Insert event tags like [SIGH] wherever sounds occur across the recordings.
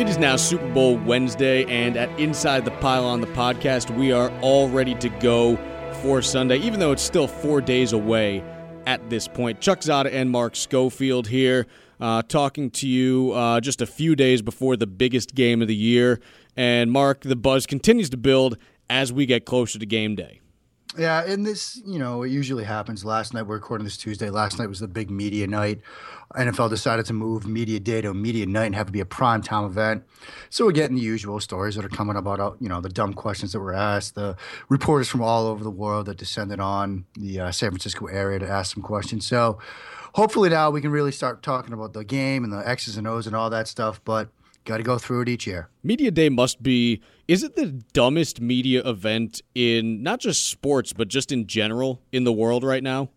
It is now Super Bowl Wednesday, and at Inside the Pylon, the podcast, we are all ready to go for Sunday, even though it's still four days away at this point. Chuck Zodda and Mark Schofield here, uh, talking to you uh, just a few days before the biggest game of the year. And Mark, the buzz continues to build as we get closer to game day. Yeah, and this, you know, it usually happens. Last night, we're recording this Tuesday. Last night was the big media night. NFL decided to move media day to media night and have it be a prime time event. So we're getting the usual stories that are coming about, uh, you know, the dumb questions that were asked, the reporters from all over the world that descended on the uh, San Francisco area to ask some questions. So hopefully now we can really start talking about the game and the X's and O's and all that stuff. But Got to go through it each year. Media Day must be. Is it the dumbest media event in not just sports, but just in general in the world right now?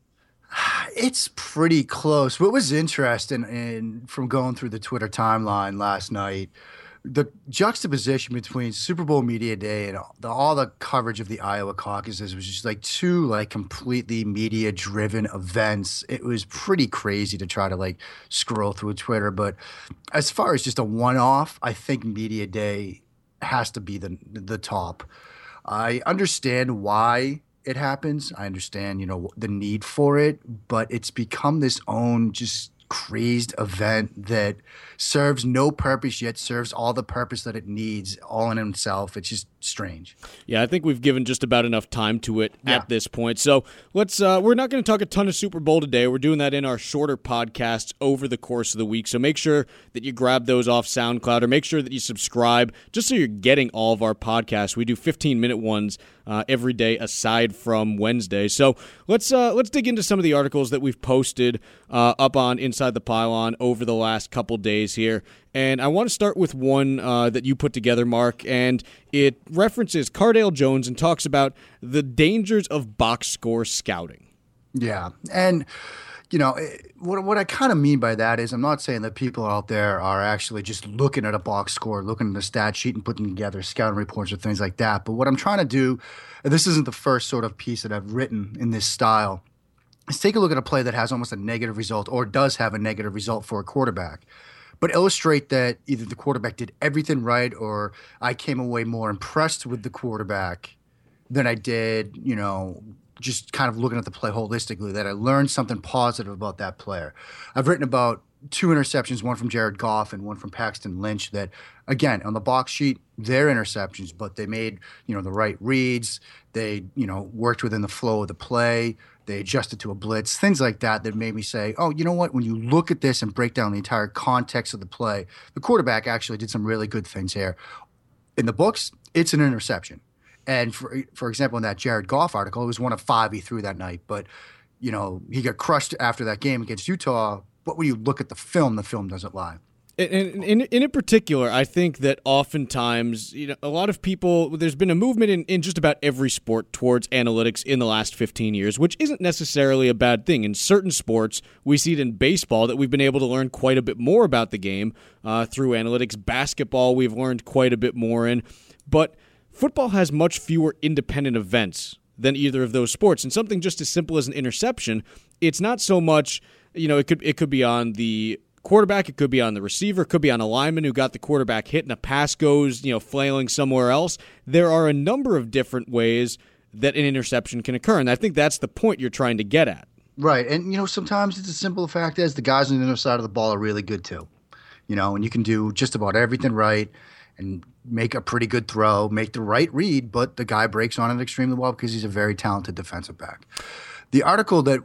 [SIGHS] It's pretty close. What was interesting in, from going through the Twitter timeline last night the juxtaposition between Super Bowl media day and all the, all the coverage of the Iowa caucuses was just like two like completely media driven events. It was pretty crazy to try to like scroll through Twitter, but as far as just a one off, I think media day has to be the the top. I understand why it happens. I understand, you know, the need for it, but it's become this own just crazed event that serves no purpose yet serves all the purpose that it needs all in itself. It's just strange. Yeah, I think we've given just about enough time to it yeah. at this point. So let's. Uh, we're not going to talk a ton of Super Bowl today. We're doing that in our shorter podcasts over the course of the week. So make sure that you grab those off SoundCloud or make sure that you subscribe just so you're getting all of our podcasts. We do 15 minute ones uh, every day aside from Wednesday. So let's uh, let's dig into some of the articles that we've posted uh, up on Inside the Pylon over the last couple days here. And I want to start with one uh, that you put together, Mark, and it references Cardale Jones and talks about the dangers of box score scouting. Yeah. And you know, eh, what, what I kind of mean by that is I'm not saying that people out there are actually just looking at a box score, looking at a stat sheet and putting together scouting reports or things like that. But what I'm trying to do, and this isn't the first sort of piece that I've written in this style, is take a look at a play that has almost a negative result or does have a negative result for a quarterback but illustrate that either the quarterback did everything right or I came away more impressed with the quarterback than I did, you know, just kind of looking at the play holistically, that I learned something positive about that player. I've written about two interceptions, one from Jared Goff and one from Paxton Lynch, that again, on the box sheet, they're interceptions, but they made, you know, the right reads. They, you know, worked within the flow of the play. They adjusted to a blitz, things like that that made me say, oh, you know what? When you look at this and break down the entire context of the play, the quarterback actually did some really good things here. In the books, it's an interception. And for for example, in that Jared Goff article, it was one of five he threw that night. But, you know, he got crushed after that game against Utah. But when you look at the film, the film doesn't lie. In, in, in particular, I think that oftentimes, you know, a lot of people, there's been a movement in, in just about every sport towards analytics in the last 15 years, which isn't necessarily a bad thing. In certain sports, we see it in baseball that we've been able to learn quite a bit more about the game uh, through analytics. Basketball, we've learned quite a bit more in. But football has much fewer independent events than either of those sports. And something just as simple as an interception, it's not so much, you know, it could it could be on the quarterback, it could be on the receiver, it could be on a lineman who got the quarterback hit and a pass goes, you know, flailing somewhere else. There are a number of different ways that an interception can occur. And I think that's the point you're trying to get at. Right. And, you know, sometimes it's as simple a fact as the guys on the other side of the ball are really good too. You know, and you can do just about everything right and make a pretty good throw, make the right read, but the guy breaks on it extremely well because he's a very talented defensive back. The article that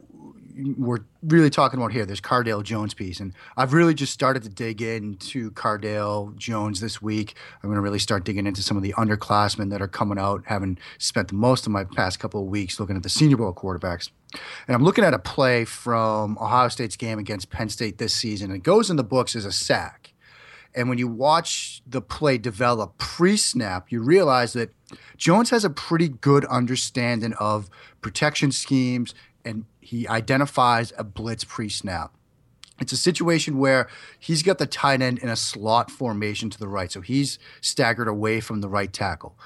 we're really talking about here, this Cardale Jones piece, and I've really just started to dig into Cardale Jones this week. I'm going to really start digging into some of the underclassmen that are coming out, having spent most of my past couple of weeks looking at the Senior Bowl quarterbacks. And I'm looking at a play from Ohio State's game against Penn State this season. It goes in the books as a sack. And when you watch the play develop pre snap, you realize that Jones has a pretty good understanding of protection schemes and he identifies a blitz pre snap. It's a situation where he's got the tight end in a slot formation to the right. So he's staggered away from the right tackle.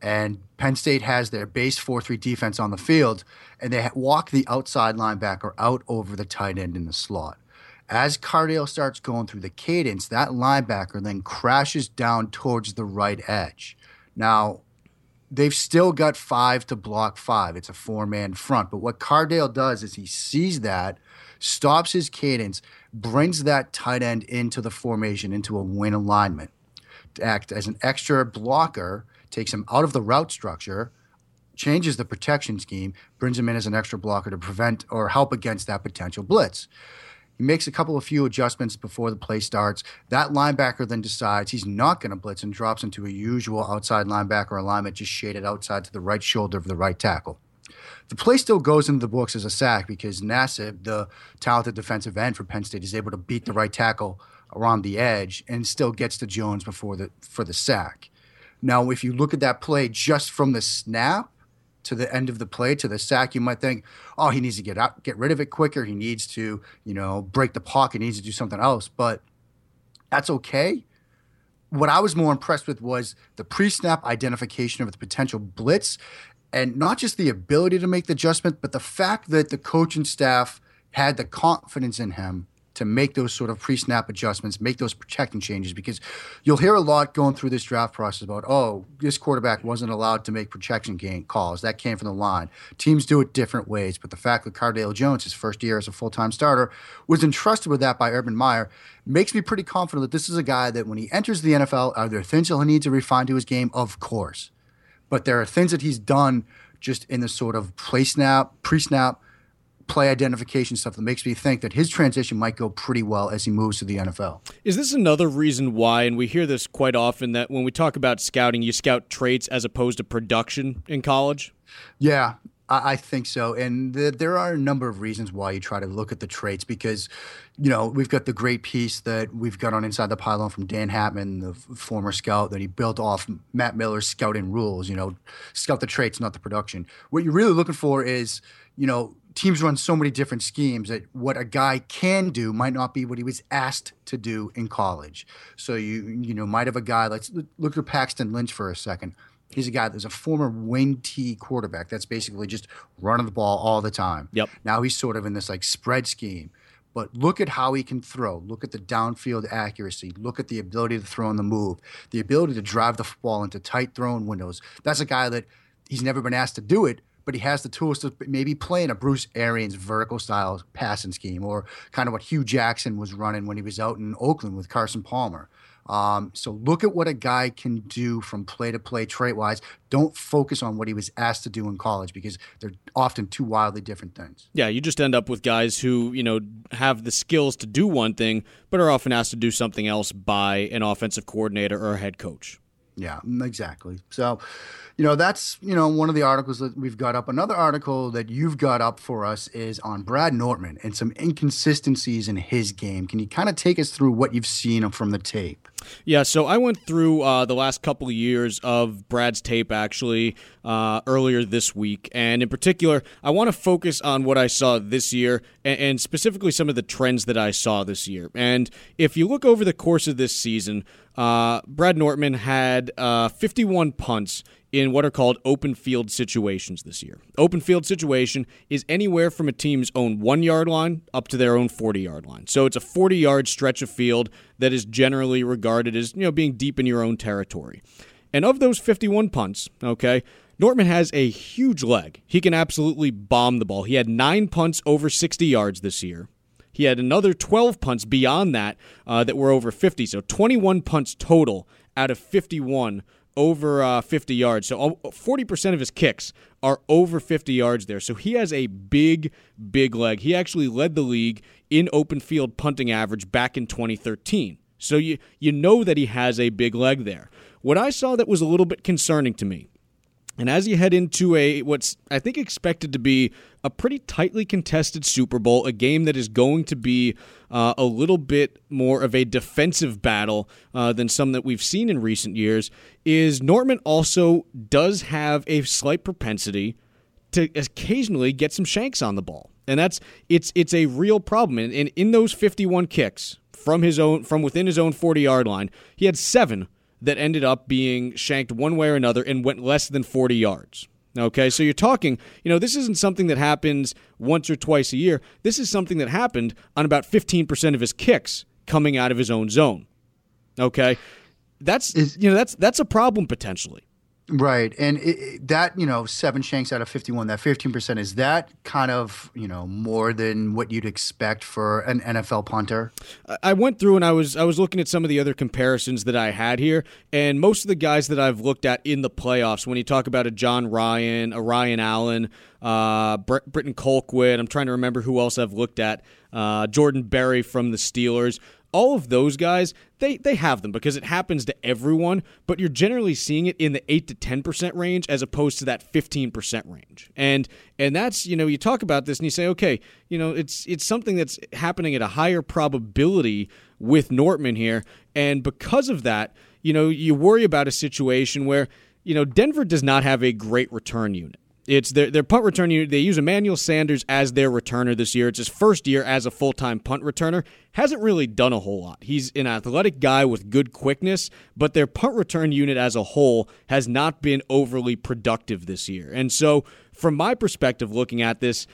And Penn State has their base 4 3 defense on the field, and they walk the outside linebacker out over the tight end in the slot. As Cardale starts going through the cadence, that linebacker then crashes down towards the right edge. Now, they've still got five to block five. It's a four man front. But what Cardale does is he sees that, stops his cadence, brings that tight end into the formation, into a win alignment, to act as an extra blocker, takes him out of the route structure, changes the protection scheme, brings him in as an extra blocker to prevent or help against that potential blitz. He makes a couple of few adjustments before the play starts. That linebacker then decides he's not going to blitz and drops into a usual outside linebacker alignment, just shaded outside to the right shoulder of the right tackle. The play still goes into the books as a sack because Nassib, the talented defensive end for Penn State, is able to beat the right tackle around the edge and still gets to Jones before the for the sack. Now, if you look at that play just from the snap, to the end of the play to the sack, you might think, oh, he needs to get out, get rid of it quicker. He needs to, you know, break the pocket. He needs to do something else. But that's okay. What I was more impressed with was the pre-snap identification of the potential blitz, and not just the ability to make the adjustment, but the fact that the coaching staff had the confidence in him to make those sort of pre-snap adjustments, make those protecting changes because you'll hear a lot going through this draft process about, oh, this quarterback wasn't allowed to make protection game calls. That came from the line. Teams do it different ways, but the fact that Cardale Jones, his first year as a full-time starter, was entrusted with that by Urban Meyer makes me pretty confident that this is a guy that when he enters the NFL, are there things he'll need to refine to his game? Of course. But there are things that he's done just in the sort of play snap, pre-snap, play identification stuff that makes me think that his transition might go pretty well as he moves to the NFL. Is this another reason why, and we hear this quite often, that when we talk about scouting, you scout traits as opposed to production in college? Yeah, I, think so. And the, there are a number of reasons why you try to look at the traits because, you know, we've got the great piece that we've got on Inside the Pylon from Dan Hatman, the former scout, that he built off Matt Miller's scouting rules, you know, scout the traits, not the production. What you're really looking for is, you know, teams run so many different schemes that what a guy can do might not be what he was asked to do in college. So you you know might have a guy. Let's look at Paxton Lynch for a second. He's a guy that's a former wing T quarterback. That's basically just running the ball all the time. Yep. Now he's sort of in this like spread scheme. But look at how he can throw. Look at the downfield accuracy. Look at the ability to throw on the move. The ability to drive the ball into tight throwing windows. That's a guy that he's never been asked to do it, but he has the tools to maybe play in a Bruce Arians vertical style passing scheme or kind of what Hue Jackson was running when he was out in Oakland with Carson Palmer. Um, so look at what a guy can do from play to play trait wise. Don't focus on what he was asked to do in college because they're often two wildly different things. Yeah, you just end up with guys who, you know, have the skills to do one thing, but are often asked to do something else by an offensive coordinator or a head coach. Yeah, exactly. So, you know, that's, you know, one of the articles that we've got up. Another article that you've got up for us is on Brad Nortman and some inconsistencies in his game. Can you kind of take us through what you've seen from the tape? Yeah, so I went through uh, the last couple of years of Brad's tape actually uh, earlier this week. And in particular, I want to focus on what I saw this year and, and specifically some of the trends that I saw this year. And if you look over the course of this season, uh, Brad Nortman had uh, 51 punts in what are called open field situations this year. Open field situation is anywhere from a team's own one yard line up to their own 40 yard line. So it's a 40 yard stretch of field that is generally regarded as, you know, being deep in your own territory. And of those 51 punts, okay, Nortman has a huge leg. He can absolutely bomb the ball. He had nine punts over 60 yards this year. He had another 12 punts beyond that uh, that were over 50. So 21 punts total out of 51 over uh, 50 yards. So 40% of his kicks are over 50 yards there. So he has a big, big leg. He actually led the league in open field punting average back in 2013. So you you know that he has a big leg there. What I saw that was a little bit concerning to me and as you head into a what's I think expected to be a pretty tightly contested Super Bowl, a game that is going to be uh, a little bit more of a defensive battle uh, than some that we've seen in recent years, is Nortman also does have a slight propensity to occasionally get some shanks on the ball, and that's it's it's a real problem. And, and in those 51 kicks from his own from within his own 40 yard line, he had seven that ended up being shanked one way or another and went less than 40 yards. Okay, so you're talking, you know, this isn't something that happens once or twice a year. This is something that happened on about 15% of his kicks coming out of his own zone. Okay, that's is, you know that's that's a problem potentially. Right, and it, that you know seven shanks out of fifty-one, that fifteen percent is that kind of you know more than what you'd expect for an NFL punter. I went through and I was I was looking at some of the other comparisons that I had here, and most of the guys that I've looked at in the playoffs, when you talk about a Jon Ryan, a Ryan Allen, uh, Britton Colquitt, I'm trying to remember who else I've looked at, uh, Jordan Berry from the Steelers all of those guys, they they have them because it happens to everyone, but you're generally seeing it in the 8 to 10% range as opposed to that 15% range. And and that's, you know, you talk about this and you say, okay, you know, it's it's something that's happening at a higher probability with Nortman here, and because of that, you know, you worry about a situation where, you know, Denver does not have a great return unit. It's their, their punt return unit. They use Emmanuel Sanders as their returner this year. It's his first year as a full time punt returner. Hasn't really done a whole lot. He's an athletic guy with good quickness, but their punt return unit as a whole has not been overly productive this year. And so, from my perspective, looking at this,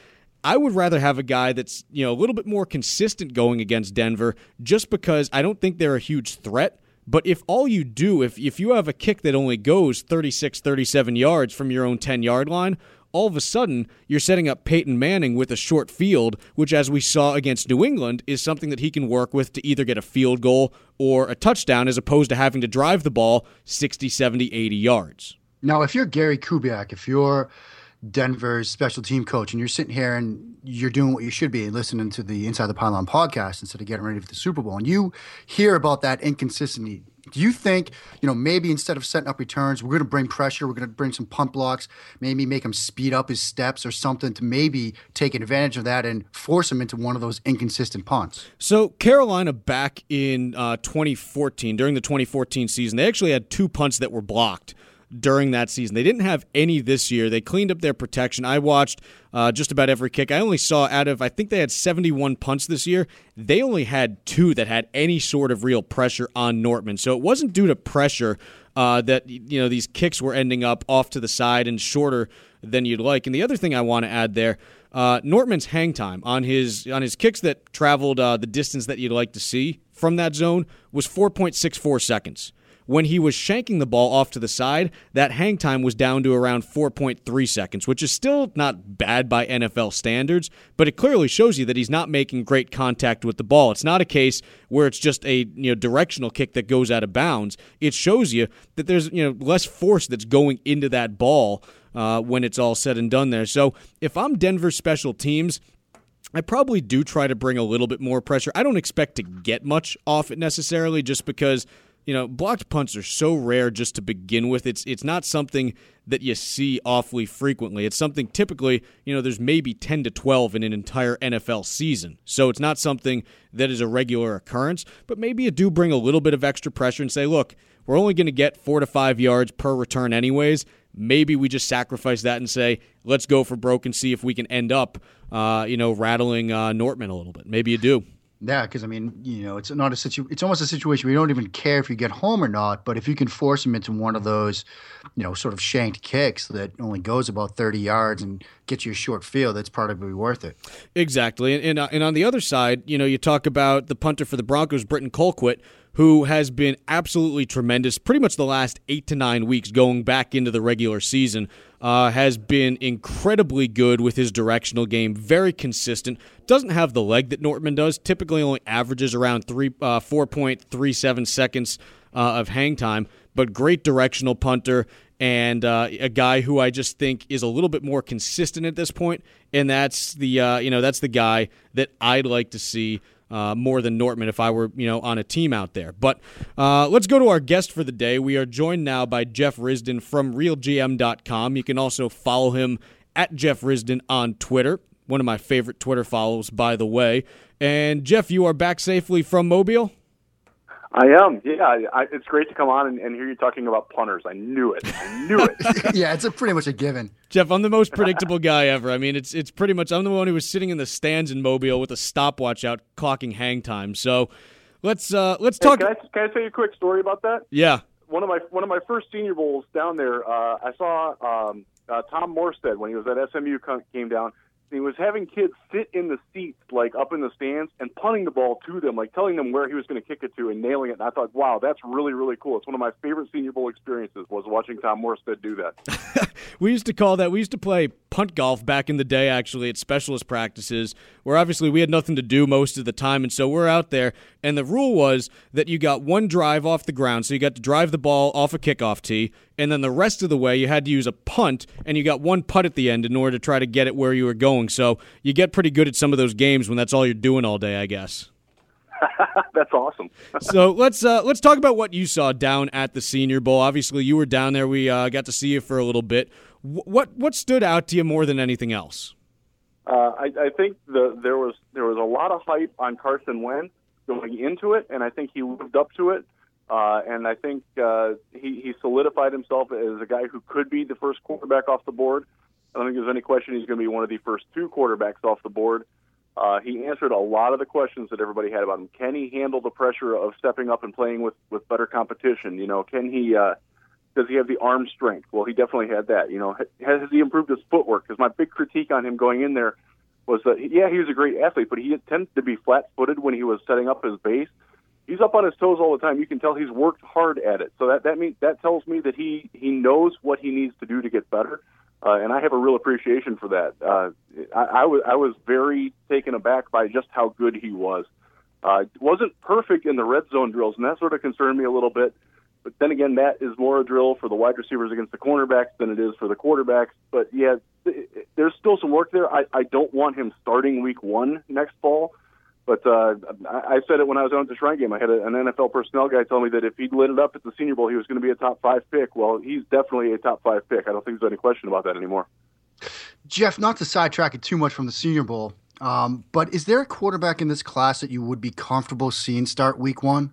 I would rather have a guy that's, you know, a little bit more consistent going against Denver just because I don't think they're a huge threat. But if all you do, if, if you have a kick that only goes 36, 37 yards from your own 10 yard line, all of a sudden you're setting up Peyton Manning with a short field, which, as we saw against New England, is something that he can work with to either get a field goal or a touchdown as opposed to having to drive the ball 60, 70, 80 yards. Now, if you're Gary Kubiak, if you're Denver's special team coach and you're sitting here and you're doing what you should be listening to the Inside the Pylon podcast instead of getting ready for the Super Bowl, and you hear about that inconsistency, do you think, you know, maybe instead of setting up returns, we're going to bring pressure, we're going to bring some punt blocks, maybe make him speed up his steps or something to maybe take advantage of that and force him into one of those inconsistent punts? So, Carolina back in uh, 2014, during the 2014 season, they actually had two punts that were blocked during that season. They didn't have any this year. They cleaned up their protection. I watched uh, just about every kick. I only saw out of, I think they had 71 punts this year. They only had two that had any sort of real pressure on Nortman. So it wasn't due to pressure uh, that, you know, these kicks were ending up off to the side and shorter than you'd like. And the other thing I want to add there, uh, Nortman's hang time on his on his kicks that traveled uh, the distance that you'd like to see from that zone was 4.64 seconds. When he was shanking the ball off to the side, that hang time was down to around 4.3 seconds, which is still not bad by NFL standards, but it clearly shows you that he's not making great contact with the ball. It's not a case where it's just a you know directional kick that goes out of bounds. It shows you that there's you know less force that's going into that ball uh, when it's all said and done there. So if I'm Denver special teams, I probably do try to bring a little bit more pressure. I don't expect to get much off it necessarily just because you know, blocked punts are so rare just to begin with. It's it's not something that you see awfully frequently. It's something typically, you know, there's maybe 10 to 12 in an entire NFL season. So it's not something that is a regular occurrence, but maybe you do bring a little bit of extra pressure and say, look, we're only going to get 4 to 5 yards per return anyways. Maybe we just sacrifice that and say, let's go for broke and see if we can end up, uh, you know, rattling uh, Nortman a little bit. Maybe you do. Yeah, because I mean, you know, it's not a situ. It's almost a situation where you don't even care if you get home or not. But if you can force him into one of those, you know, sort of shanked kicks that only goes about thirty yards and gets you a short field, that's probably worth it. Exactly, and and, uh, and on the other side, you know, you talk about the punter for the Broncos, Britton Colquitt, who has been absolutely tremendous pretty much the last eight to nine weeks going back into the regular season. Uh, has been incredibly good with his directional game, very consistent. Doesn't have the leg that Nortman does. Typically, only averages around three, uh, four point three seven seconds uh, of hang time, but great directional punter and uh, a guy who I just think is a little bit more consistent at this point. and that's the uh, you know that's the guy that I'd like to see uh, more than Nortman if I were, you know, on a team out there. But uh, let's go to our guest for the day. We are joined now by Jeff Risdon from RealGM.com. You can also follow him at Jeff Risdon on Twitter. One of my favorite Twitter follows, by the way. And Jeff, you are back safely from Mobile. I am. Yeah, I, it's great to come on and, and, hear you talking about punters. I knew it. I knew it. [LAUGHS] yeah, it's a pretty much a given. Jeff, I'm the most predictable guy ever. I mean, it's it's pretty much I'm the one who was sitting in the stands in Mobile with a stopwatch out clocking hang time. So let's uh let's talk. Hey, can, I, can I tell you a quick story about that? Yeah. one of my one of my first Senior Bowls down there. Uh, I saw um, uh, Tom Morstead when he was at SMU came down he was having kids sit in the seats, like up in the stands, and punting the ball to them, like telling them where he was going to kick it to and nailing it. And I thought, wow, that's really, really cool. It's one of my favorite Senior Bowl experiences was watching Tom Morstead do that. [LAUGHS] we used to call that. We used to play punt golf back in the day, actually, at specialist practices, where obviously we had nothing to do most of the time, and so we're out there. And the rule was that you got one drive off the ground, so you got to drive the ball off a kickoff tee, and then the rest of the way you had to use a punt, and you got one putt at the end in order to try to get it where you were going. So you get pretty good at some of those games when that's all you're doing all day, I guess. [LAUGHS] That's awesome. [LAUGHS] so let's uh, let's talk about what you saw down at the Senior Bowl. Obviously, you were down there. We uh, got to see you for a little bit. what what stood out to you more than anything else? Uh, I, I think the, there was there was a lot of hype on Carson Wentz going into it, and I think he lived up to it. Uh, and I think uh, he, he solidified himself as a guy who could be the first quarterback off the board. I don't think there's any question he's going to be one of the first two quarterbacks off the board. Uh, he answered a lot of the questions that everybody had about him. Can he handle the pressure of stepping up and playing with, with better competition? You know, can he? Uh, does he have the arm strength? Well, he definitely had that. You know, has he improved his footwork? Because my big critique on him going in there was that yeah, he was a great athlete, but he tends to be flat-footed when he was setting up his base he's up on his toes all the time. You can tell he's worked hard at it. So that that means that tells me that he he knows what he needs to do to get better. Uh, and I have a real appreciation for that. Uh, I, I was I was very taken aback by just how good he was. Uh, wasn't perfect in the red zone drills, and that sort of concerned me a little bit. But then again, that is more a drill for the wide receivers against the cornerbacks than it is for the quarterbacks. But yeah, there's still some work there. I, I don't want him starting week one next fall. But uh, I said it when I was on at the Shrine game. I had an NFL personnel guy tell me that if he lit it up at the Senior Bowl, he was going to be a top five pick. Well, he's definitely a top five pick. I don't think there's any question about that anymore. Jeff, not to sidetrack it too much from the Senior Bowl, um, but is there a quarterback in this class that you would be comfortable seeing start Week One?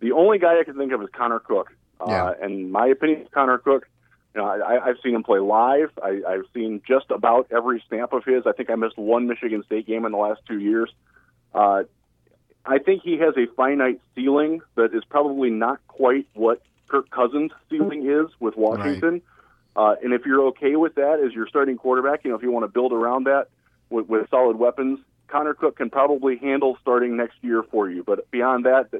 The only guy I can think of is Connor Cook. Uh, yeah. and my opinion is Connor Cook you know, I, I've seen him play live. I, I've seen just about every snap of his. I think I missed one Michigan State game in the last two years. Uh, I think he has a finite ceiling that is probably not quite what Kirk Cousins' ceiling is with Washington. Right. Uh, and if you're okay with that as your starting quarterback, you know, if you want to build around that with, with solid weapons, Connor Cook can probably handle starting next year for you. But beyond that,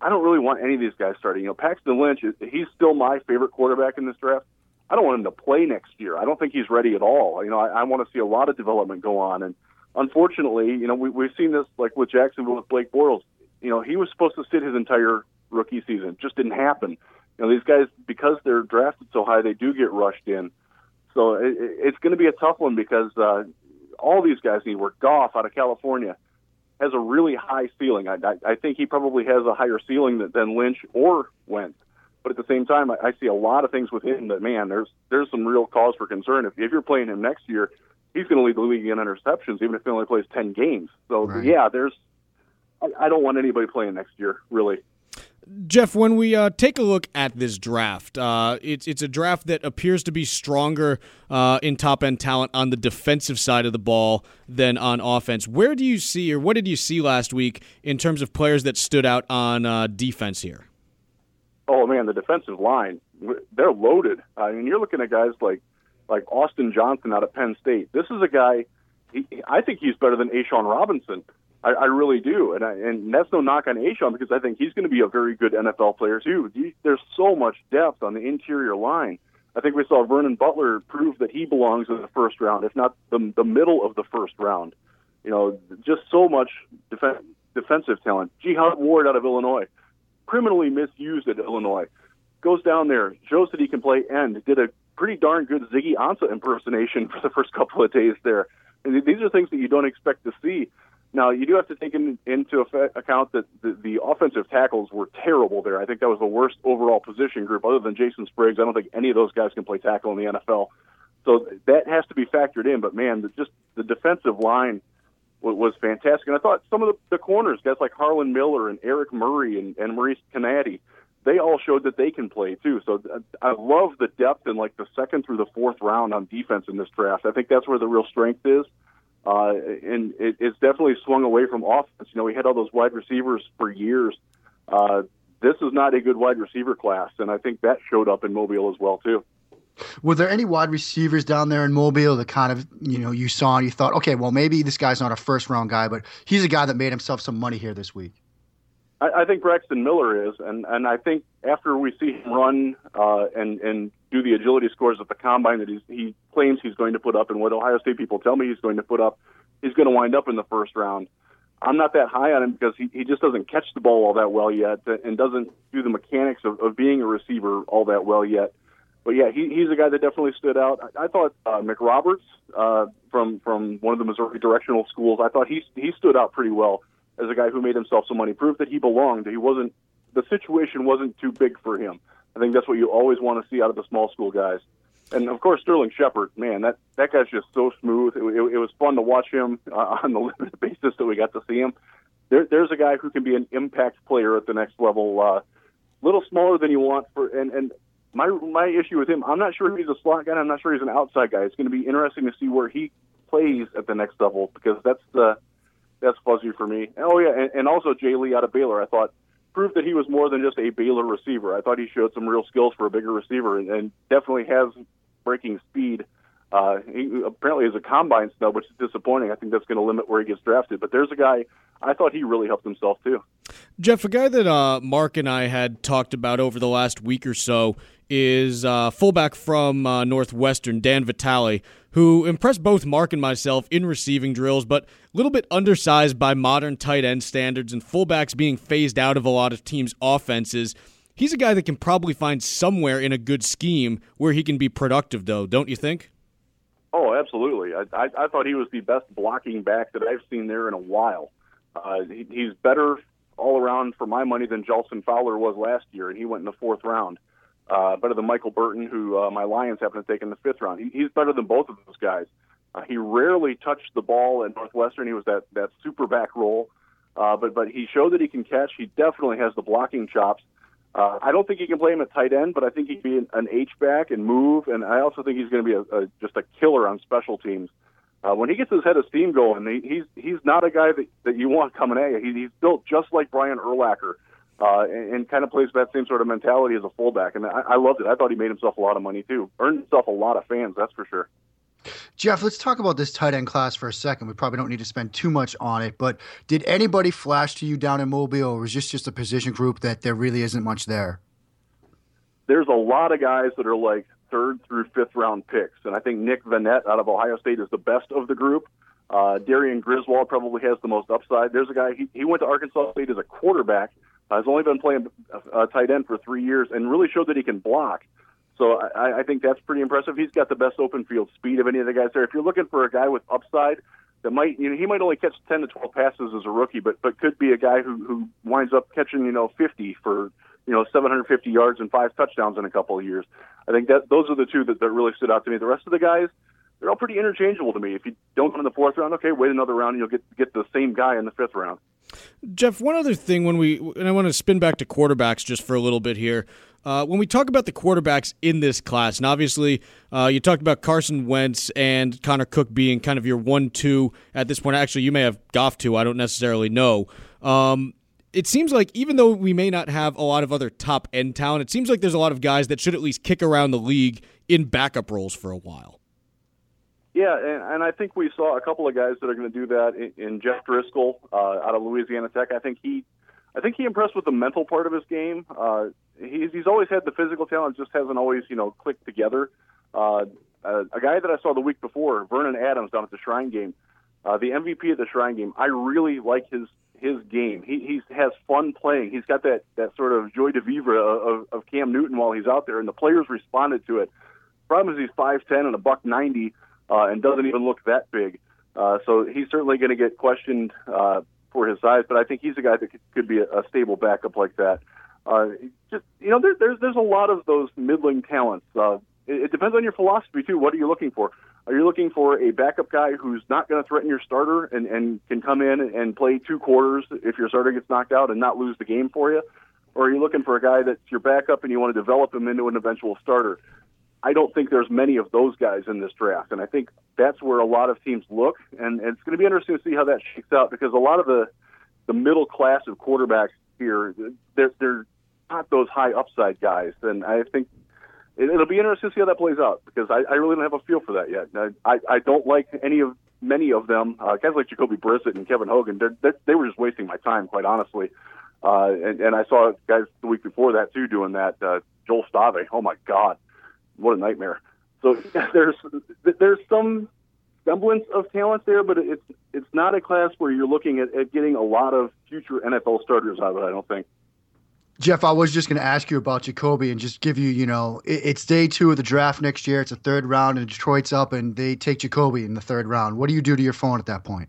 I don't really want any of these guys starting. You know, Paxton Lynch, he's still my favorite quarterback in this draft. I don't want him to play next year. I don't think he's ready at all. You know, I, I want to see a lot of development go on. And unfortunately, you know, we, we've seen this like with Jacksonville with Blake Bortles. You know, he was supposed to sit his entire rookie season. It just didn't happen. You know, these guys because they're drafted so high, they do get rushed in. So it, it's going to be a tough one because uh, all these guys need work. Goff out of California has a really high ceiling. I, I, I think he probably has a higher ceiling than, than Lynch or Wentz. But at the same time, I, I see a lot of things with him that man, there's there's some real cause for concern. If if you're playing him next year, he's going to lead the league in interceptions, even if he only plays ten games. So right. yeah, there's I, I don't want anybody playing next year, really. Jeff, when we uh, take a look at this draft, uh, it's it's a draft that appears to be stronger uh, in top end talent on the defensive side of the ball than on offense. Where do you see, or what did you see last week in terms of players that stood out on uh, defense here? Oh man, the defensive line, they're loaded. I mean, you're looking at guys like like Austin Johnson out of Penn State. This is a guy. He, I think he's better than A'Shawn Robinson. I, I really do, and I, and that's no knock on A'Shawn because I think he's going to be a very good NFL player too. There's so much depth on the interior line. I think we saw Vernon Butler prove that he belongs in the first round, if not the the middle of the first round. You know, just so much def- defensive talent. Jihad Ward out of Illinois criminally misused at Illinois. Goes down there, shows that he can play end. Did a pretty darn good Ziggy Ansah impersonation [LAUGHS] for the first couple of days there. And these are things that you don't expect to see. Now, you do have to take in, into account that the, the offensive tackles were terrible there. I think that was the worst overall position group, other than Jason Spriggs. I don't think any of those guys can play tackle in the NFL. So that has to be factored in. But man, the, just the defensive line was fantastic. And I thought some of the, the corners, guys like Harlan Miller and Eric Murray and, and Maurice Canady, they all showed that they can play too. So I love the depth in like the second through the fourth round on defense in this draft. I think that's where the real strength is. Uh, and it, it's definitely swung away from offense. You know, we had all those wide receivers for years. Uh, this is not a good wide receiver class, and I think that showed up in Mobile as well too. Were there any wide receivers down there in Mobile that kind of you know you saw and you thought, okay, well maybe this guy's not a first round guy, but he's a guy that made himself some money here this week? I, I think Braxton Miller is, and and I think after we see him run uh, and and do the agility scores at the combine that he's, he claims he's going to put up, and what Ohio State people tell me he's going to put up, he's going to wind up in the first round. I'm not that high on him because he, he just doesn't catch the ball all that well yet and doesn't do the mechanics of, of being a receiver all that well yet. But yeah, he, he's a guy that definitely stood out. I, I thought uh, McRoberts uh, from from one of the Missouri directional schools. I thought he he stood out pretty well as a guy who made himself some money, proved that he belonged. He wasn't the situation wasn't too big for him. I think that's what you always want to see out of the small school guys. And of course, Sterling Shepard, man, that that guy's just so smooth. It, it, it was fun to watch him uh, [LAUGHS] on the limited basis that we got to see him. There, there's a guy who can be an impact player at the next level. Uh, little smaller than you want for, and and my my issue with him, I'm not sure he's a slot guy. I'm not sure he's an outside guy. It's going to be interesting to see where he plays at the next level because that's the that's fuzzy for me. Oh yeah, and, and also Jay Lee out of Baylor. I thought proved that he was more than just a Baylor receiver. I thought he showed some real skills for a bigger receiver, and, and definitely has breaking speed. Uh, he apparently is a combine snub, which is disappointing. I think that's going to limit where he gets drafted. But there's a guy I thought he really helped himself too. Jeff, a guy that uh, Mark and I had talked about over the last week or so is uh, fullback from uh, Northwestern, Dan Vitale, who impressed both Mark and myself in receiving drills, but a little bit undersized by modern tight end standards and fullbacks being phased out of a lot of teams' offenses. He's a guy that can probably find somewhere in a good scheme where he can be productive, though, don't you think? Oh, absolutely. I, I, I thought he was the best blocking back that I've seen there in a while. Uh, he, he's better all around for my money than Jalston Fowler was last year, and he went in the fourth round uh, better than Michael Burton, who uh, my Lions happen to take in the fifth round. He, he's better than both of those guys. Uh, he rarely touched the ball at Northwestern. He was that that super back role, uh, but but he showed that he can catch. He definitely has the blocking chops. Uh, I don't think he can play him at tight end, but I think he can be an, an H back and move. And I also think he's going to be a, a, just a killer on special teams. Uh, when he gets his head of steam going, he, he's he's not a guy that, that you want coming at you. He, he's built just like Brian Urlacher uh, and, and kind of plays that same sort of mentality as a fullback. And I, I loved it. I thought he made himself a lot of money too. Earned himself a lot of fans, that's for sure. Jeff, let's talk about this tight end class for a second. We probably don't need to spend too much on it, but did anybody flash to you down in Mobile, or was this just a position group that there really isn't much there? There's a lot of guys that are like third through fifth round picks, and I think Nick Vannett out of Ohio State is the best of the group. Uh, Darion Griswold probably has the most upside. There's a guy, he, he went to Arkansas State as a quarterback has only been playing uh, tight end for three years and really showed that he can block. So I, I think that's pretty impressive. He's got the best open field speed of any of the guys there. If you're looking for a guy with upside, that might you know he might only catch 10 to 12 passes as a rookie, but but could be a guy who who winds up catching you know 50 for you know 750 yards and five touchdowns in a couple of years. I think that those are the two that, that really stood out to me. The rest of the guys, they're all pretty interchangeable to me. If you don't go in the fourth round, okay, wait another round and you'll get get the same guy in the fifth round. Jeff, one other thing when we and I want to spin back to quarterbacks just for a little bit here. Uh, when we talk about the quarterbacks in this class, and obviously uh, you talked about Carson Wentz and Connor Cook being kind of your one-two at this point. Actually, you may have Goff too. I don't necessarily know. Um, it seems like even though we may not have a lot of other top end talent, it seems like there's a lot of guys that should at least kick around the league in backup roles for a while. Yeah, and, and I think we saw a couple of guys that are going to do that in, in Jeff Driskel uh, out of Louisiana Tech. I think he, I think he impressed with the mental part of his game. Uh, he's he's always had the physical talent, just hasn't always you know clicked together. Uh, uh, a guy that I saw the week before, Vernon Adams, down at the Shrine game, uh, the MVP of the Shrine game. I really like his his game. He he has fun playing. He's got that that sort of joy de vivre of, of Cam Newton while he's out there, and the players responded to it. Problem is he's five ten and a buck ninety uh, and doesn't even look that big. Uh, so he's certainly going to get questioned uh, for his size, but I think he's a guy that could, be a, a stable backup like that. Uh, just you know, there, there's there's a lot of those middling talents. Uh, it, it depends on your philosophy too. What are you looking for? Are you looking for a backup guy who's not going to threaten your starter and, and can come in and play two quarters if your starter gets knocked out and not lose the game for you? Or are you looking for a guy that's your backup and you want to develop him into an eventual starter? I don't think there's many of those guys in this draft, and I think that's where a lot of teams look, and, it's going to be interesting to see how that shakes out because a lot of the the middle class of quarterbacks here, they're they're not those high upside guys. And I think it, will be interesting to see how that plays out because I, I really don't have a feel for that yet. I, I don't like any of many of them. Uh, guys like Jacoby Brissett and Kevin Hogan, they're, they're, they were just wasting my time, quite honestly. Uh, and, and I saw guys the week before that too doing that. Uh, Joel Stave, oh my God, what a nightmare. So [LAUGHS] there's there's some semblance of talent there, but it's it's not a class where you're looking at, at getting a lot of future NFL starters out of it. I don't think. Jeff, I was just going to ask you about Jacoby and just give you, you know, it's day two of the draft next year. It's a third round, and Detroit's up, and they take Jacoby in the third round. What do you do to your phone at that point?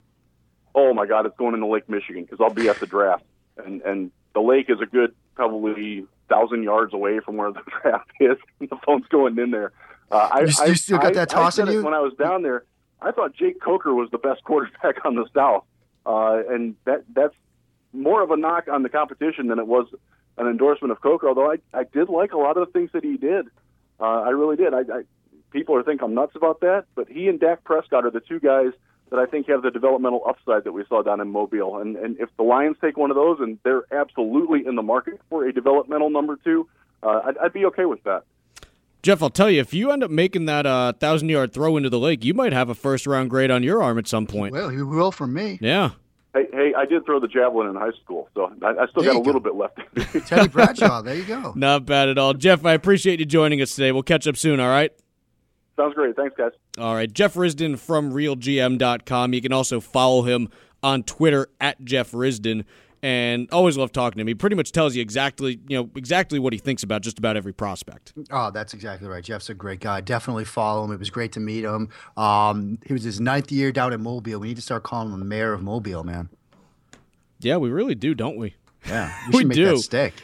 Oh my God, it's going into Lake Michigan because I'll be at the draft, and and the lake is a good probably thousand yards away from where the [LAUGHS] draft is. [LAUGHS] the phone's going in there. Uh, I, you, you still got that toss in you? When I was down there, I thought Jake Coker was the best [LAUGHS] quarterback on the South, uh, and that that's more of a knock on the competition than it was an endorsement of Coker. Although I I did like a lot of the things that he did, uh, I really did. I, I people are think I'm nuts about that, but he and Dak Prescott are the two guys that I think have the developmental upside that we saw down in Mobile. And and if the Lions take one of those, and they're absolutely in the market for a developmental number two, uh, I'd, I'd be okay with that. Jeff, I'll tell you, if you end up making that uh, thousand yard throw into the lake, you might have a first round grade on your arm at some point. Well, you will for me. Yeah. Hey, hey, I did throw the javelin in high school, so I, I still there got a little bit left. Teddy Bradshaw, there you go. [LAUGHS] Not bad at all. Jeff, I appreciate you joining us today. We'll catch up soon, all right? Sounds great. Thanks, guys. All right. Jeff Risdon from RealGM.com. You can also follow him on Twitter at Jeff Risdon and always love talking to him. He pretty much tells you exactly, you know, exactly what he thinks about just about every prospect. Oh, that's exactly right. Jeff's a great guy. Definitely follow him. It was great to meet him. Um, he was his ninth year down in Mobile. We need to start calling him the mayor of Mobile, man. Yeah, we really do, don't we? Yeah, we, we do.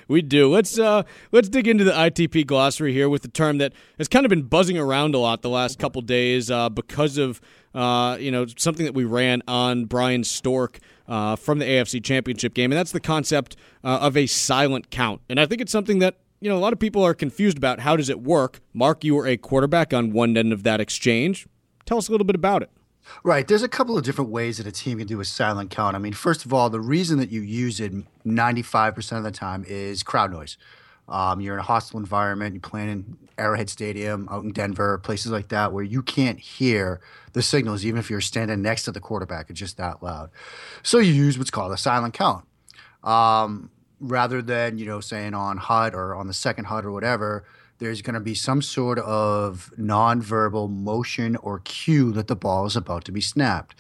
We do. Let's uh, let's dig into the ITP glossary here with the term that has kind of been buzzing around a lot the last couple days uh, because of uh, you know something that we ran on Bryan Stork uh, from the AFC Championship game, and that's the concept uh, of a silent count. And I think it's something that you know a lot of people are confused about. How does it work? Mark, you were a quarterback on one end of that exchange. Tell us a little bit about it. Right. There's a couple of different ways that a team can do a silent count. I mean, first of all, the reason that you use it 95% of the time is crowd noise. Um, you're in a hostile environment, you're playing in Arrowhead Stadium out in Denver, places like that, where you can't hear the signals, even if you're standing next to the quarterback. It's just that loud. So you use what's called a silent count. Um, rather than, you know, saying on hut or on the second hut or whatever, there's going to be some sort of nonverbal motion or cue that the ball is about to be snapped.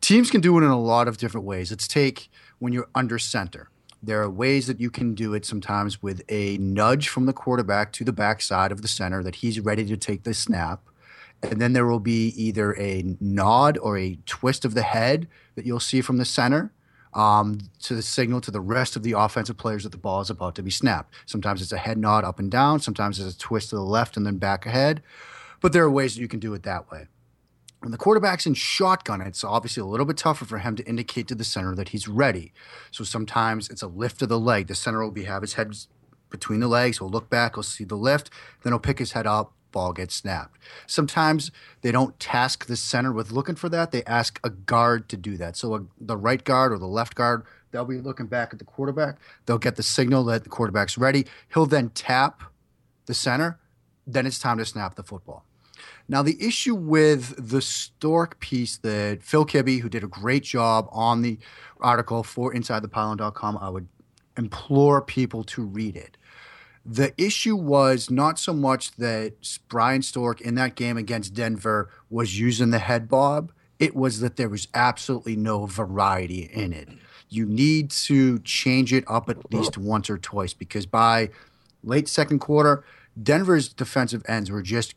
Teams can do it in a lot of different ways. Let's take when you're under center. There are ways that you can do it sometimes with a nudge from the quarterback to the backside of the center that he's ready to take the snap. And then there will be either a nod or a twist of the head that you'll see from the center um, to signal to the rest of the offensive players that the ball is about to be snapped. Sometimes it's a head nod up and down, sometimes it's a twist to the left and then back ahead. But there are ways that you can do it that way. When the quarterback's in shotgun, it's obviously a little bit tougher for him to indicate to the center that he's ready. So sometimes it's a lift of the leg. The center will be have his head between the legs. He'll look back. He'll see the lift. Then he'll pick his head up, ball gets snapped. Sometimes they don't task the center with looking for that. They ask a guard to do that. So a, the right guard or the left guard, they'll be looking back at the quarterback. They'll get the signal that the quarterback's ready. He'll then tap the center. Then it's time to snap the football. Now, the issue with the Stork piece that Phil Kibbe, who did a great job on the article for InsideThePylon.com, I would implore people to read it the issue was not so much that Bryan Stork in that game against Denver was using the head bob, it was that there was absolutely no variety in it. You need to change it up at least once or twice because by late second quarter, Denver's defensive ends were just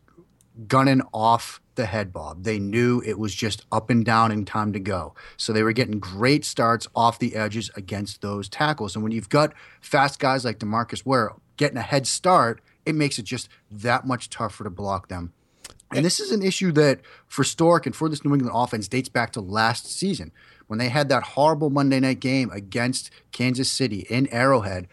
gunning off the head bob. They knew it was just up and down and time to go. So they were getting great starts off the edges against those tackles. And when you've got fast guys like Demarcus Ware getting a head start, it makes it just that much tougher to block them. And this is an issue that for Stork and for this New England offense dates back to last season when they had that horrible Monday night game against Kansas City in Arrowhead.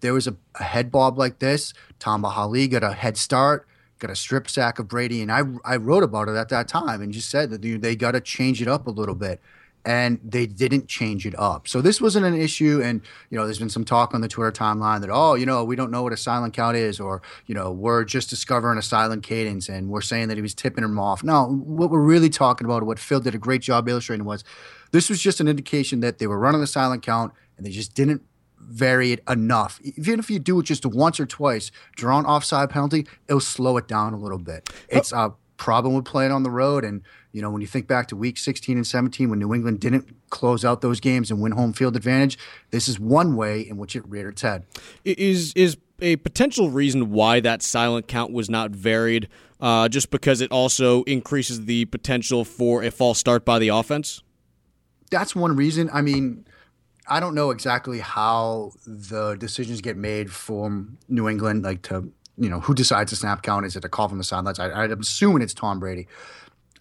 There was a, a head bob like this. Tamba Hali got a head start, got a strip sack of Brady, and I I wrote about it at that time and just said that they got to change it up a little bit. And they didn't change it up. So this wasn't an issue. And, you know, there's been some talk on the Twitter timeline that, oh, you know, we don't know what a silent count is, or, you know, we're just discovering a silent cadence and we're saying that he was tipping him off. No, what we're really talking about, what Phil did a great job illustrating was this was just an indication that they were running the silent count and they just didn't vary it enough. Even if you do it just once or twice, draw an offside penalty, it'll slow it down a little bit. It's a problem with playing on the road and you know, when you think back to week 16 and 17 when New England didn't close out those games and win home field advantage, this is one way in which it reared its head. Is is a potential reason why that silent count was not varied uh, just because it also increases the potential for a false start by the offense? That's one reason. I mean, I don't know exactly how the decisions get made from New England, like to you know who decides the snap count. Is it a call from the sidelines? I, I'm assuming it's Tom Brady.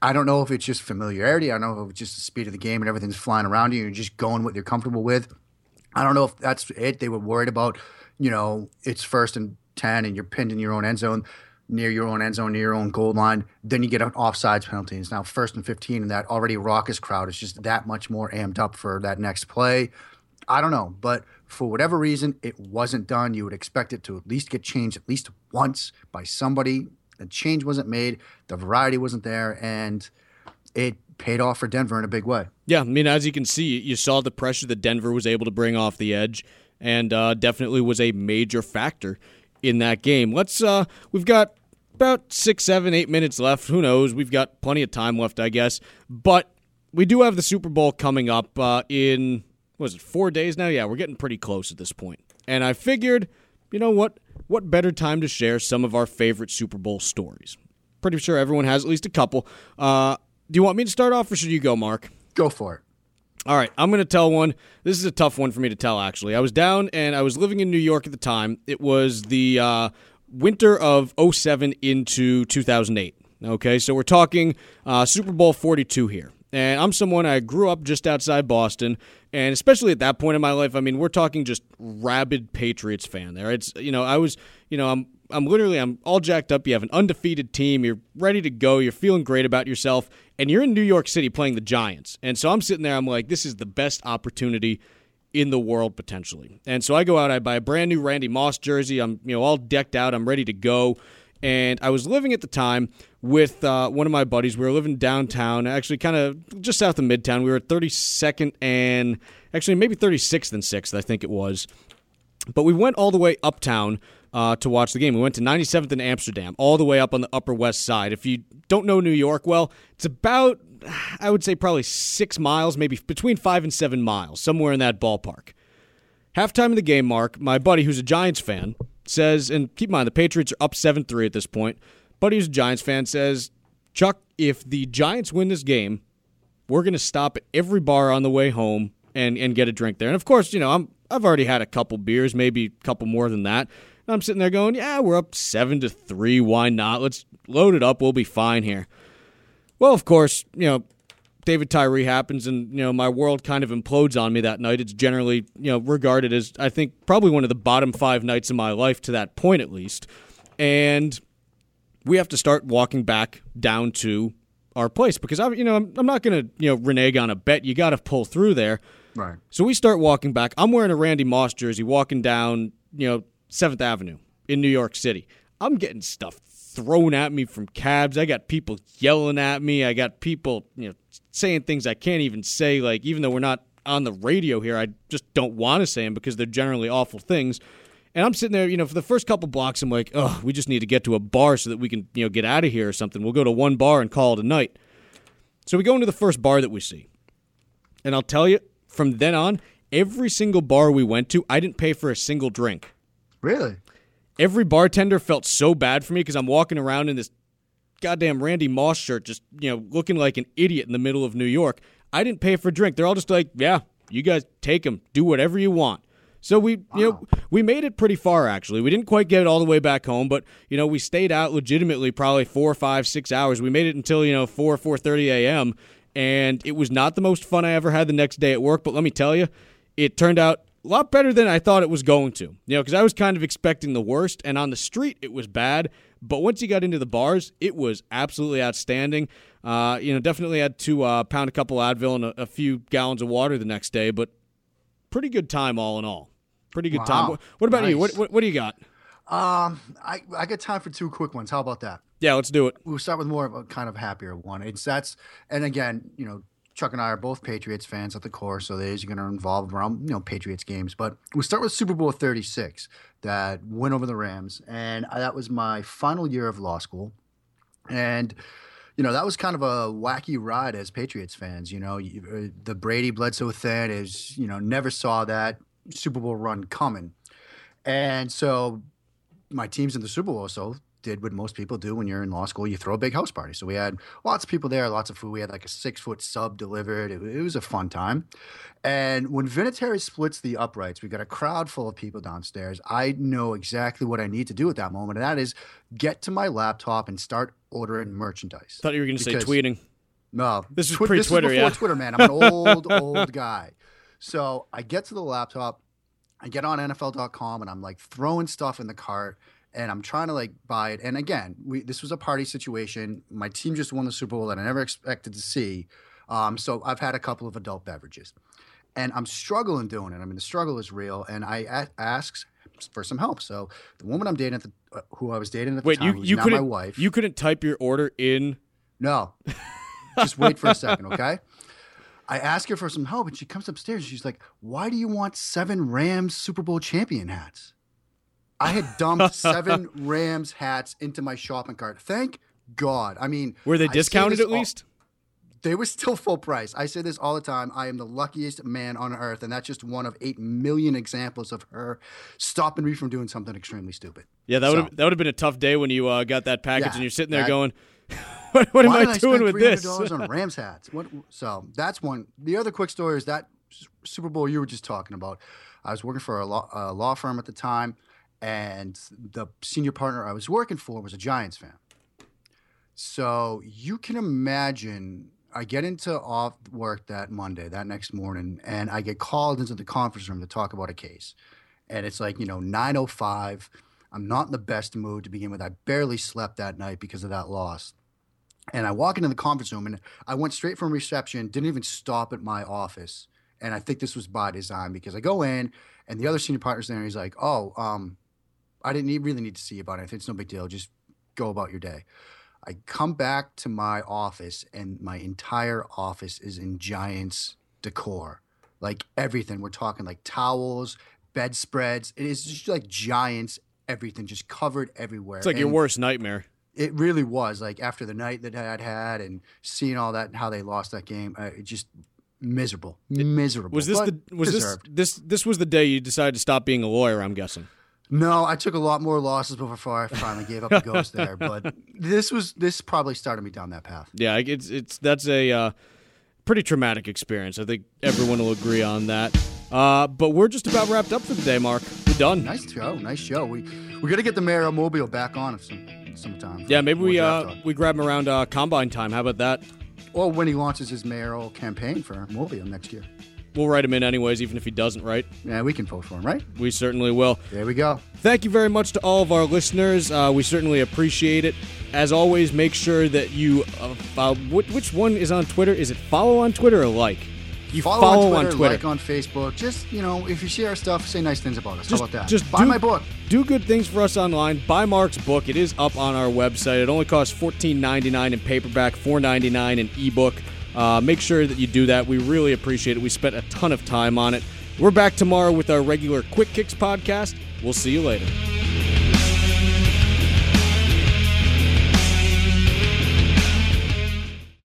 I don't know if it's just familiarity. I don't know if it's just the speed of the game and everything's flying around you. You're just going what you're comfortable with. I don't know if that's it. They were worried about, you know, it's first and 10 and you're pinned in your own end zone, near your own end zone, near your own goal line. Then you get an offsides penalty. It's now first and 15, and that already raucous crowd is just that much more amped up for that next play. I don't know. But for whatever reason, it wasn't done. You would expect it to at least get changed at least once by somebody the change wasn't made, the variety wasn't there, and it paid off for Denver in a big way. Yeah, I mean, as you can see, you saw the pressure that Denver was able to bring off the edge, and uh, definitely was a major factor in that game. Let's. Uh, we've got about six, seven, eight minutes left. Who knows? We've got plenty of time left, I guess. But we do have the Super Bowl coming up uh, in was it four days now? Yeah, we're getting pretty close at this point. And I figured, you know what? What better time to share some of our favorite Super Bowl stories? Pretty sure everyone has at least a couple. Uh, do you want me to start off or should you go, Mark? Go for it. All right, I'm going to tell one. This is a tough one for me to tell, actually. I was down and I was living in New York at the time. It was the uh, winter of 07 into 2008. Okay, so we're talking uh, Super Bowl 42 here. And I'm someone I grew up just outside Boston, and especially at that point in my life, I mean, we're talking just rabid Patriots fan there. It's you know, I was, you know, I'm I'm literally I'm all jacked up. You have an undefeated team, you're ready to go, you're feeling great about yourself, and you're in New York City playing the Giants. And so I'm sitting there, I'm like, this is the best opportunity in the world potentially. And so I go out, I buy a brand new Randy Moss jersey. I'm, you know, all decked out, I'm ready to go. And I was living at the time with uh, one of my buddies. We were living downtown, actually, kind of just south of Midtown. We were at 32nd and actually maybe 36th and 6th, I think it was. But we went all the way uptown uh, to watch the game. We went to 97th and Amsterdam, all the way up on the Upper West Side. If you don't know New York well, it's about, I would say, probably six miles, maybe between five and seven miles, somewhere in that ballpark. Halftime of the game, Mark, my buddy who's a Giants fan says, and keep in mind, the Patriots are up 7 3 at this point. Buddy who's a Giants fan says, Chuck, if the Giants win this game, we're going to stop at every bar on the way home and, and get a drink there. And of course, you know, I'm, I've already had a couple beers, maybe a couple more than that. And I'm sitting there going, yeah, we're up 7 to 3. Why not? Let's load it up. We'll be fine here. Well, of course, you know, David Tyree happens and you know my world kind of implodes on me that night. It's generally you know regarded as I think probably one of the bottom five nights of my life to that point at least, and we have to start walking back down to our place because I you know I'm, I'm not gonna you know renege on a bet. You got to pull through there. Right. So we start walking back. I'm wearing a Randy Moss jersey, walking down you know Seventh Avenue in New York City. I'm getting stuff thrown at me from cabs. I got people yelling at me. I got people, you know, saying things I can't even say. Like, even though we're not on the radio here, I just don't want to say them because they're generally awful things. And I'm sitting there, you know, for the first couple blocks, I'm like, oh, we just need to get to a bar so that we can, you know, get out of here or something. We'll go to one bar and call it a night. So we go into the first bar that we see. And I'll tell you, from then on, every single bar we went to, I didn't pay for a single drink. Really? every bartender felt so bad for me because I'm walking around in this goddamn Randy Moss shirt, just you know, looking like an idiot in the middle of New York. I didn't pay for a drink. They're all just like, "Yeah, you guys take them, do whatever you want." So we, wow. you know, we made it pretty far. Actually, we didn't quite get it all the way back home, but you know, we stayed out legitimately probably four, five, six hours. We made it until you know four, four thirty a.m. And it was not the most fun I ever had the next day at work. But let me tell you, it turned out a lot better than I thought it was going to. You know, because I was kind of expecting the worst, and on the street it was bad. But once you got into the bars, it was absolutely outstanding. Uh, you know, definitely had to uh, pound a couple Advil and a, a, few gallons of water the next day, but pretty good time all in all. Pretty good wow. time. What, what about nice. you? What, what, what do you got? Um, I I got time for two quick ones. How about that? Yeah, let's do it. We'll start with more of a kind of happier one. It's that's and again, you know, Chuck and I are both Patriots fans at the core, so these are going to involve around you know Patriots games. But we'll start with Super Bowl Thirty Six that went over the Rams, and that was my final year of law school, and you know that was kind of a wacky ride as Patriots fans. You know, uh, the Brady Bledsoe thing is you know never saw that Super Bowl run coming, and so my team's in the Super Bowl, so did what most people do when you're in law school. You throw a big house party. So we had lots of people there, lots of food. We had like a six foot sub delivered. It, it was a fun time. And when Vinatieri splits the uprights, we got a crowd full of people downstairs. I know exactly what I need to do at that moment, and that is get to my laptop and start ordering merchandise. Thought you were going to say tweeting. No, this is twi- pre-Twitter. This is yeah. Twitter, man. I'm an [LAUGHS] old, old guy. So I get to the laptop. I get on NFL.com and I'm like throwing stuff in the cart and I'm trying to like buy it. And again, we this was a party situation. My team just won the Super Bowl that I never expected to see. Um, so I've had a couple of adult beverages, and I'm struggling doing it. I mean, the struggle is real, and I a- asks for some help. So the woman I'm dating at the uh, who I was dating at Wait, the time, you you couldn't my wife. you couldn't type your order in. No, just wait for a second, okay? I ask her for some help, and she comes upstairs. She's like, "Why do you want seven Rams Super Bowl champion hats?" I had dumped [LAUGHS] seven Rams hats into my shopping cart. Thank God. I mean, were they discounted at all- least? they were still full price. I say this all the time. I am the luckiest man on earth, and that's just one of eight million examples of her stopping me from doing something extremely stupid. Yeah, that would So- have that would have been a tough day when you uh, got that package Yeah, and you're sitting there that- going, [LAUGHS] "What, what am I did doing with this?" $300 on Rams hats. What, so that's one. The other quick story is that Super Bowl you were just talking about. I was working for a law, a law firm at the time, and the senior partner I was working for was a Giants fan. So you can imagine. I get into off work that Monday, that next morning, and I get called into the conference room to talk about a case. And it's like, you know, 905. I'm not in the best mood to begin with. I barely slept that night because of that loss. And I walk into the conference room and I went straight from reception, didn't even stop at my office. And I think this was by design because I go in and the other senior partner's there and he's like, Oh, um, I didn't need, really need to see you about it. It's no big deal. Just go about your day. I come back to my office and my entire office is in Giants decor. Like everything. We're talking like towels, bedspreads. It is just like Giants, everything just covered everywhere. It's like your worst nightmare. it really was like after the night that I'd had and seeing all that and how they lost that game, uh, it just miserable, miserable. Was this the was deserved. this this this was the day you decided to stop being a lawyer? I'm guessing. No, I took a lot more losses before I finally gave up the ghost [LAUGHS] there. But this was this probably started me down that path. Yeah, it's it's that's a uh, pretty traumatic experience. I think everyone will agree on that. Uh, but we're just about wrapped up for the day, Mark. We're done. Nice show, nice show. We we got to get the mayor of Mobile back on some sometime. Yeah, maybe we uh talk. we grab him around uh, combine time. How about that? or when he launches his mayoral campaign for Mobile next year. We'll write him in anyways, even if he doesn't. Right? Yeah, we can vote for him, right? We certainly will. There we go. Thank you very much to all of our listeners. Uh, we certainly appreciate it. As always, make sure that you uh, uh, which one is on Twitter? Is it follow on Twitter or like? You Follow, on, Twitter, like on Facebook. Just you know, if you share our stuff, say nice things about us. Just- How about that? just buy do- my book. do good things for us online. Buy Mark's book. It is up on our website. It only costs $14.99 in paperback, $4.99 in ebook. Uh, make sure that you do that. We really appreciate it. We spent a ton of time on it. We're back tomorrow with our regular Quick Kicks podcast. We'll see you later.